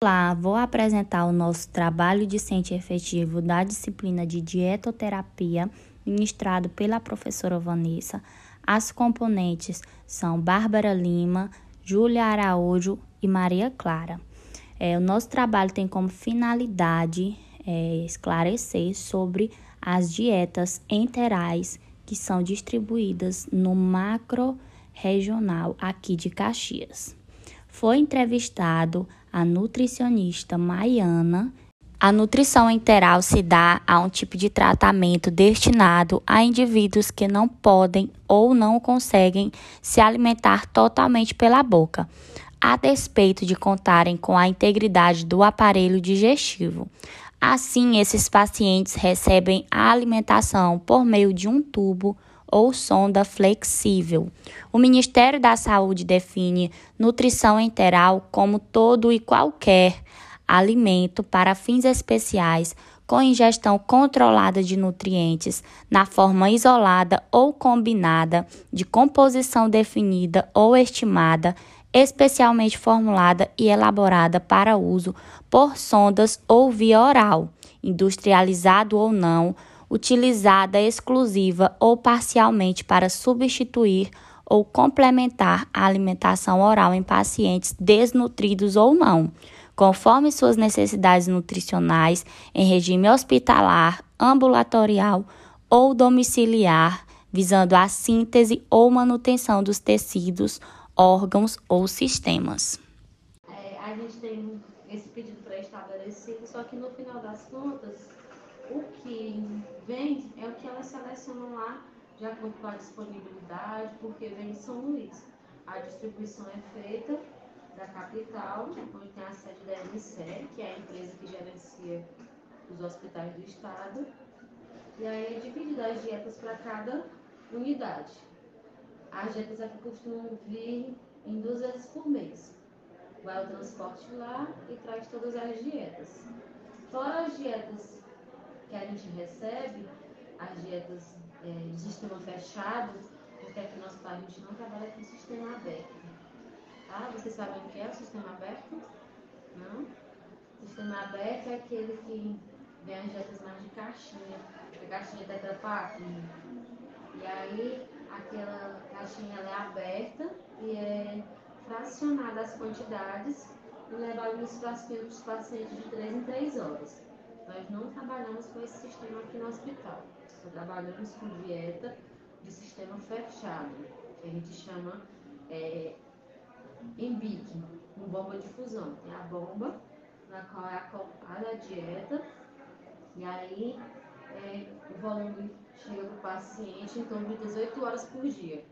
Olá, vou apresentar o nosso trabalho discente efetivo da disciplina de dietoterapia, ministrado pela professora Vanessa. As componentes são Bárbara Lima, Júlia Araújo e Maria Clara. É, o nosso trabalho tem como finalidade é, esclarecer sobre as dietas enterais que são distribuídas no macro regional aqui de Caxias. Foi entrevistado a nutricionista Maiana. A nutrição enteral se dá a um tipo de tratamento destinado a indivíduos que não podem ou não conseguem se alimentar totalmente pela boca, a despeito de contarem com a integridade do aparelho digestivo. Assim, esses pacientes recebem a alimentação por meio de um tubo ou sonda flexível. O Ministério da Saúde define nutrição enteral como todo e qualquer alimento para fins especiais com ingestão controlada de nutrientes na forma isolada ou combinada, de composição definida ou estimada, especialmente formulada e elaborada para uso por sondas ou via oral, industrializado ou não, utilizada exclusiva ou parcialmente para substituir ou complementar a alimentação oral em pacientes desnutridos ou não, conforme suas necessidades nutricionais em regime hospitalar, ambulatorial ou domiciliar, visando a síntese ou manutenção dos tecidos, órgãos ou sistemas. É, a gente tem esse pedido pré-estabelecido, só que no final das contas o que vem é o que elas selecionam lá de acordo com a disponibilidade, porque vem de São Luís. A distribuição é feita da capital, onde tem a sede da MCE, que é a empresa que gerencia os hospitais do estado, e aí é dividida as dietas para cada unidade. As dietas aqui costumam vir em duas vezes por mês. Vai o transporte lá e traz todas as dietas. Fora as dietas que a gente recebe, as dietas é, de sistema fechado, porque aqui no hospital a gente não trabalha com sistema aberto. Tá? Vocês sabem o que é o sistema aberto? Não? O sistema aberto é aquele que vem as dietas mais de caixinha, a caixinha Tetra Pak. E aí, aquela caixinha é aberta e é fracionada as quantidades e levada nos frasquinhos pacientes de 3 em 3 horas. Nós não trabalhamos com esse sistema aqui no hospital. Só trabalhamos com dieta de sistema fechado, que a gente chama é, em BIC, com bomba de fusão. Tem a bomba, na qual é acoplada a dieta, e aí é, o volume chega para o paciente em torno de 18 horas por dia.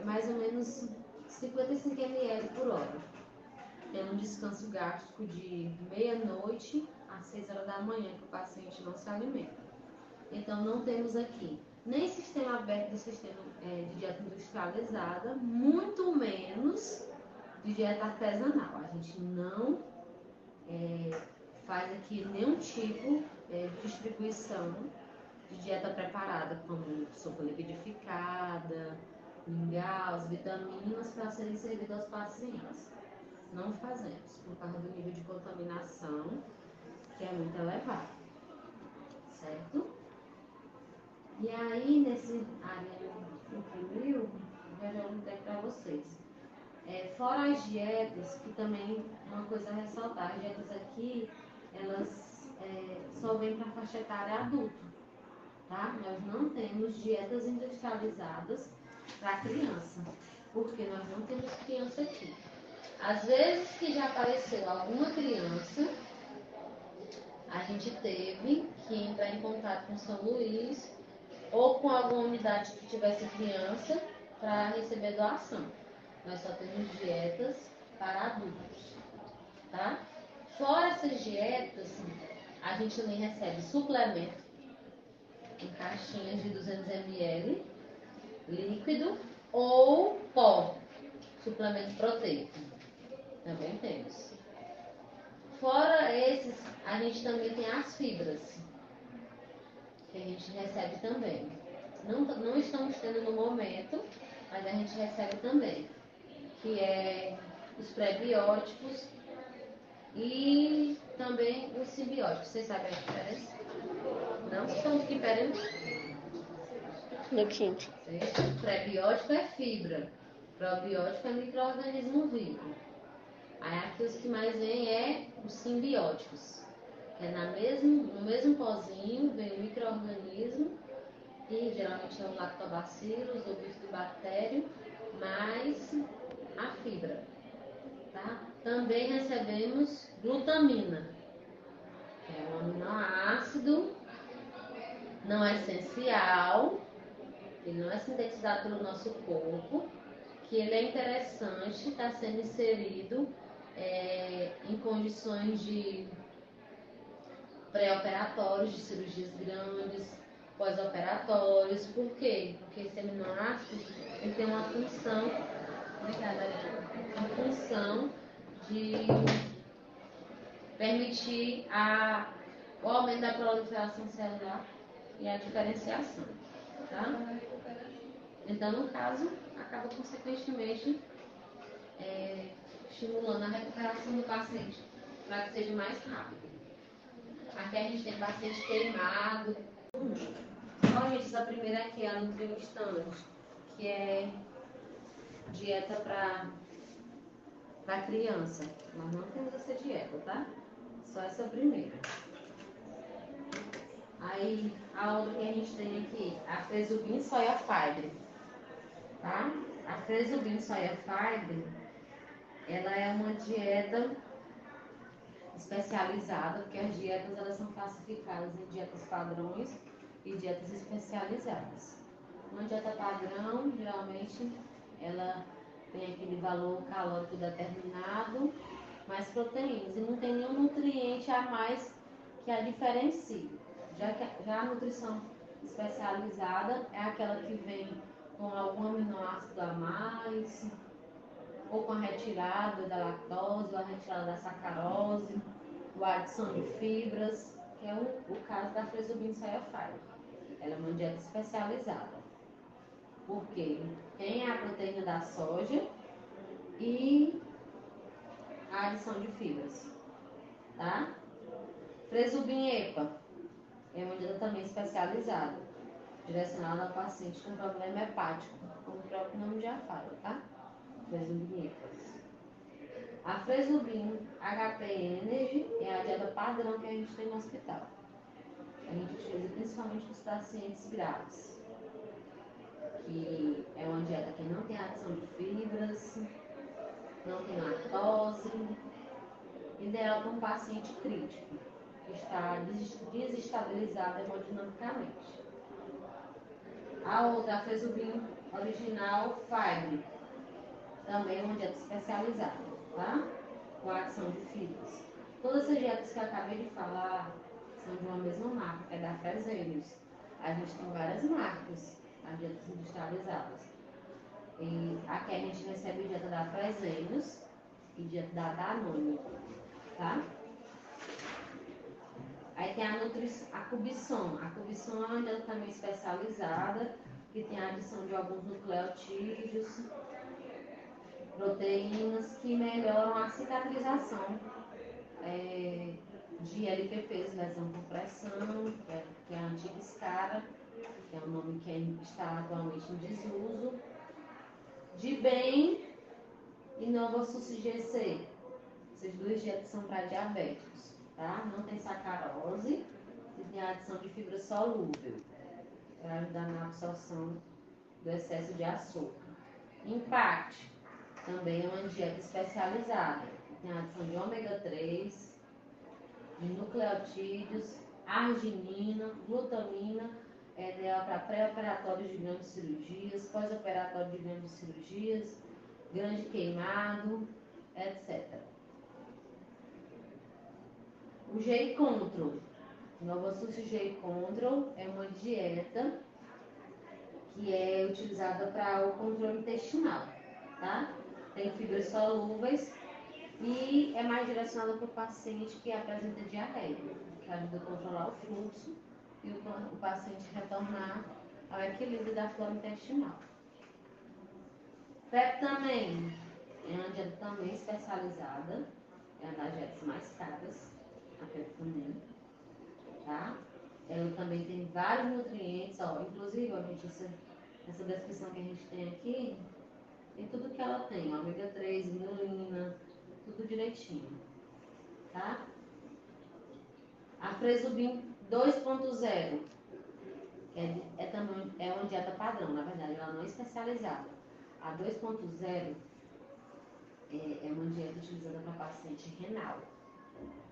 É mais ou menos 55 ml por hora. Tem um descanso gástrico de meia-noite às 6 horas da manhã que o paciente não se alimenta. Então, não temos aqui nem sistema aberto de sistema é, de dieta industrializada, muito menos de dieta artesanal. A gente não é, faz aqui nenhum tipo é, de distribuição de dieta preparada, como sopa liquidificada, mingau, vitaminas para serem servidas aos pacientes. Não fazemos, por causa do nível de contaminação que é muito elevado, certo? E aí, nesse área imprimiu, eu já vou para vocês. É, fora as dietas, que também é uma coisa a ressaltar, as dietas aqui, elas é, só vêm para faixa etária adulto, tá? Nós não temos dietas industrializadas para criança, porque nós não temos criança aqui. Às vezes que já apareceu alguma criança, a gente teve que entrar em contato com São Luís ou com alguma unidade que tivesse criança para receber doação. Nós só temos dietas para adultos, tá? Fora essas dietas, a gente também recebe suplemento em caixinhas de 200 ml, líquido ou pó, suplemento proteico. Também temos. Fora esses, a gente também tem as fibras, que a gente recebe também. Não, não estamos tendo no momento, mas a gente recebe também, que é os prebióticos, E também os simbióticos. Vocês sabem a diferença? Não? Que período? No quinto. Prebiótico é fibra. Probiótico é microorganismo vivo. Aí aqui os que mais vêm é os simbióticos. É na mesmo, no mesmo pozinho vem o microorganismo e geralmente é o lactobacillus ou bifidobactério, mais a fibra. Tá? Também recebemos glutamina, que é um aminoácido não essencial, ele não é sintetizado pelo nosso corpo, que ele é interessante, está sendo inserido é, em condições de pré-operatórios, de cirurgias grandes, pós-operatórios. Por quê? Porque esse aminoácido ele tem uma função, obrigada, uma função de permitir a, o aumento da proliferação celular e a diferenciação. Tá? Então, no caso, acaba consequentemente é, estimulando a recuperação do paciente para que seja mais rápido. Aqui a gente tem paciente queimado. Então, gente, a primeira aqui é a Nutrimistante, que é dieta para para criança. Nós não temos essa dieta, tá? Só essa primeira. Aí, a outra que a gente tem aqui, a Fresubin Soya Fibre, tá? A Fresubin Soya Fibre, ela é uma dieta especializada, porque as dietas elas são classificadas em dietas padrões e dietas especializadas. Uma dieta padrão, geralmente, ela tem aquele valor calórico determinado, mais proteínas, e não tem nenhum nutriente a mais que a diferencie. Já, que, já a nutrição especializada é aquela que vem com algum aminoácido a mais, ou com a retirada da lactose, ou a retirada da sacarose, ou a adição de fibras, que é o, o caso da Fresobin Fibre. Ela é uma dieta especializada. Porque tem a proteína da soja e a adição de fibras. Tá? Fresobin EPA é uma dieta também especializada, direcionada ao paciente com problema hepático, como o próprio nome já fala, tá? A Fresobin HP Energy é a dieta padrão que a gente tem no hospital. A gente utiliza principalmente nos pacientes graves que é uma dieta que não tem adição de fibras, não tem lactose, ideal para um paciente crítico, que está desestabilizado hemodinamicamente. A outra, a Fesubin original Fibre, também é uma dieta especializada, tá? Com a adição de fibras. Todas as dietas que eu acabei de falar são de uma mesma marca, é da Fresenius. A gente tem várias marcas as dietas industrializadas. E aqui a gente recebe dieta da Fresenius e dieta da Danone, tá? Aí tem a, nutri... a Cubisson. A Cubisson é uma dieta também especializada, que tem a adição de alguns nucleotídeos, proteínas que melhoram a cicatrização é, de LPPs, lesão por pressão, que é, que é a antiga escara que é um nome que está atualmente em desuso, de bem e Novosus GC. Esses dois dietas são para diabéticos, tá? Não tem sacarose e tem a adição de fibra solúvel para ajudar na absorção do excesso de açúcar. Impact também é uma dieta especializada. Tem a adição de ômega 3, de nucleotídeos, arginina, glutamina é ideal para pré-operatórios de grandes cirurgias, pós-operatório de grandes cirurgias, grande queimado, etc. O GI Control. Novosus GI Control é uma dieta que é utilizada para o controle intestinal, tá? Tem fibras solúveis e é mais direcionada para o paciente que apresenta diarreia, que ajuda a controlar o fluxo e o, o paciente retornar ao equilíbrio da flora intestinal. PEP também é uma dieta também especializada, é uma das dietas mais caras, a PEP também, tá? Ela também tem vários nutrientes, ó, inclusive, ó, gente, essa, essa descrição que a gente tem aqui, tem tudo que ela tem, ômega 3, inulina, tudo direitinho, tá? A Fresobin 2.0 é, é, é uma dieta padrão, na verdade, ela não é especializada. A 2.0 é, é uma dieta utilizada para paciente renal,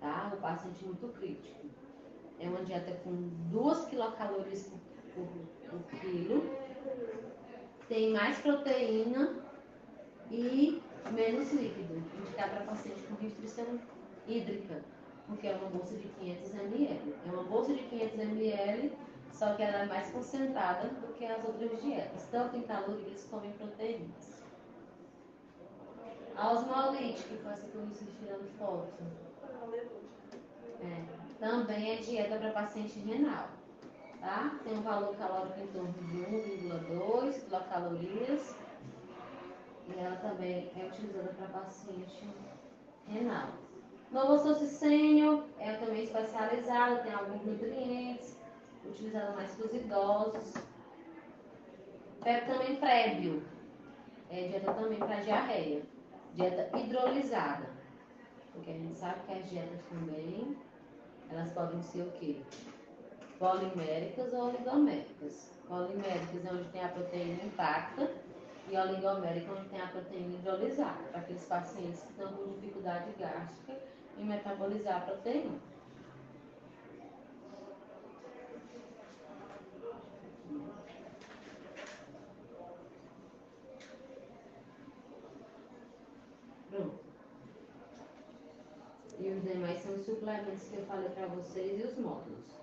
tá? O paciente muito crítico. É uma dieta com 2 quilocalorias por, por, por quilo, tem mais proteína e menos líquido, indicado para paciente com restrição hídrica porque é uma bolsa de 500 ml. É uma bolsa de 500 ml, só que ela é mais concentrada do que as outras dietas, tanto em calorias como em proteínas. A osmolite, que que eu me tirando foto. É, também é dieta para paciente renal. Tá? Tem um valor calórico em torno de 1,2 quilocalorias. E ela também é utilizada para paciente renal. Novossocicênio é também especializado, tem alguns nutrientes, utilizado mais para os idosos. Pega também prébio, é dieta também para diarreia. Dieta hidrolisada, porque a gente sabe que as dietas também, elas podem ser o quê? Poliméricas ou oligoméricas. Poliméricas é onde tem a proteína intacta e oligomérica onde tem a proteína hidrolisada, para aqueles pacientes que estão com dificuldade gástrica e metabolizar a proteína. Pronto. E os demais são os suplementos que eu falei para vocês e os módulos.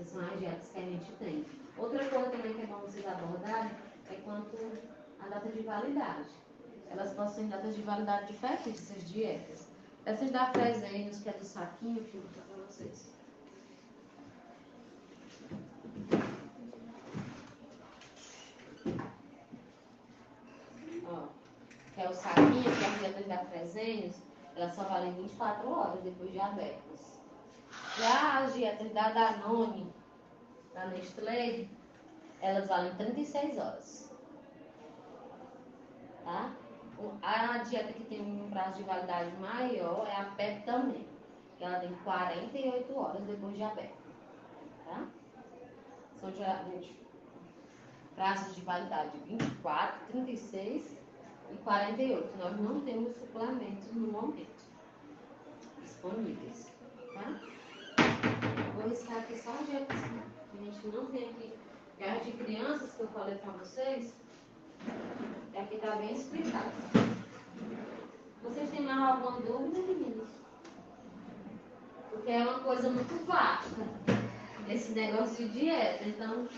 Essas são as dietas que a gente tem. Outra coisa também que é bom vocês abordarem é quanto à data de validade. Elas possuem datas de validade diferentes, essas dietas. Essas da Fresenhos, que é do saquinho, que eu vou para vocês. Ó, que é o saquinho, que é as dietas da Fresenhos, elas só valem 24 horas depois de abertas. As dietas da Danone, da Nestlé, elas valem 36 horas. Tá? A dieta que tem um prazo de validade maior é a PEP também, que ela tem 48 horas depois de aberta. Tá? São geralmente prazos de validade 24, 36 e 48. Nós não temos suplementos no momento disponíveis. Tá? Vou riscar aqui só a dieta que a gente não tem aqui. Guerra de crianças que eu falei para vocês. Aqui está bem explicado. Vocês têm mais alguma dúvida, meninos? Porque é uma coisa muito vasta esse negócio de dieta. Então,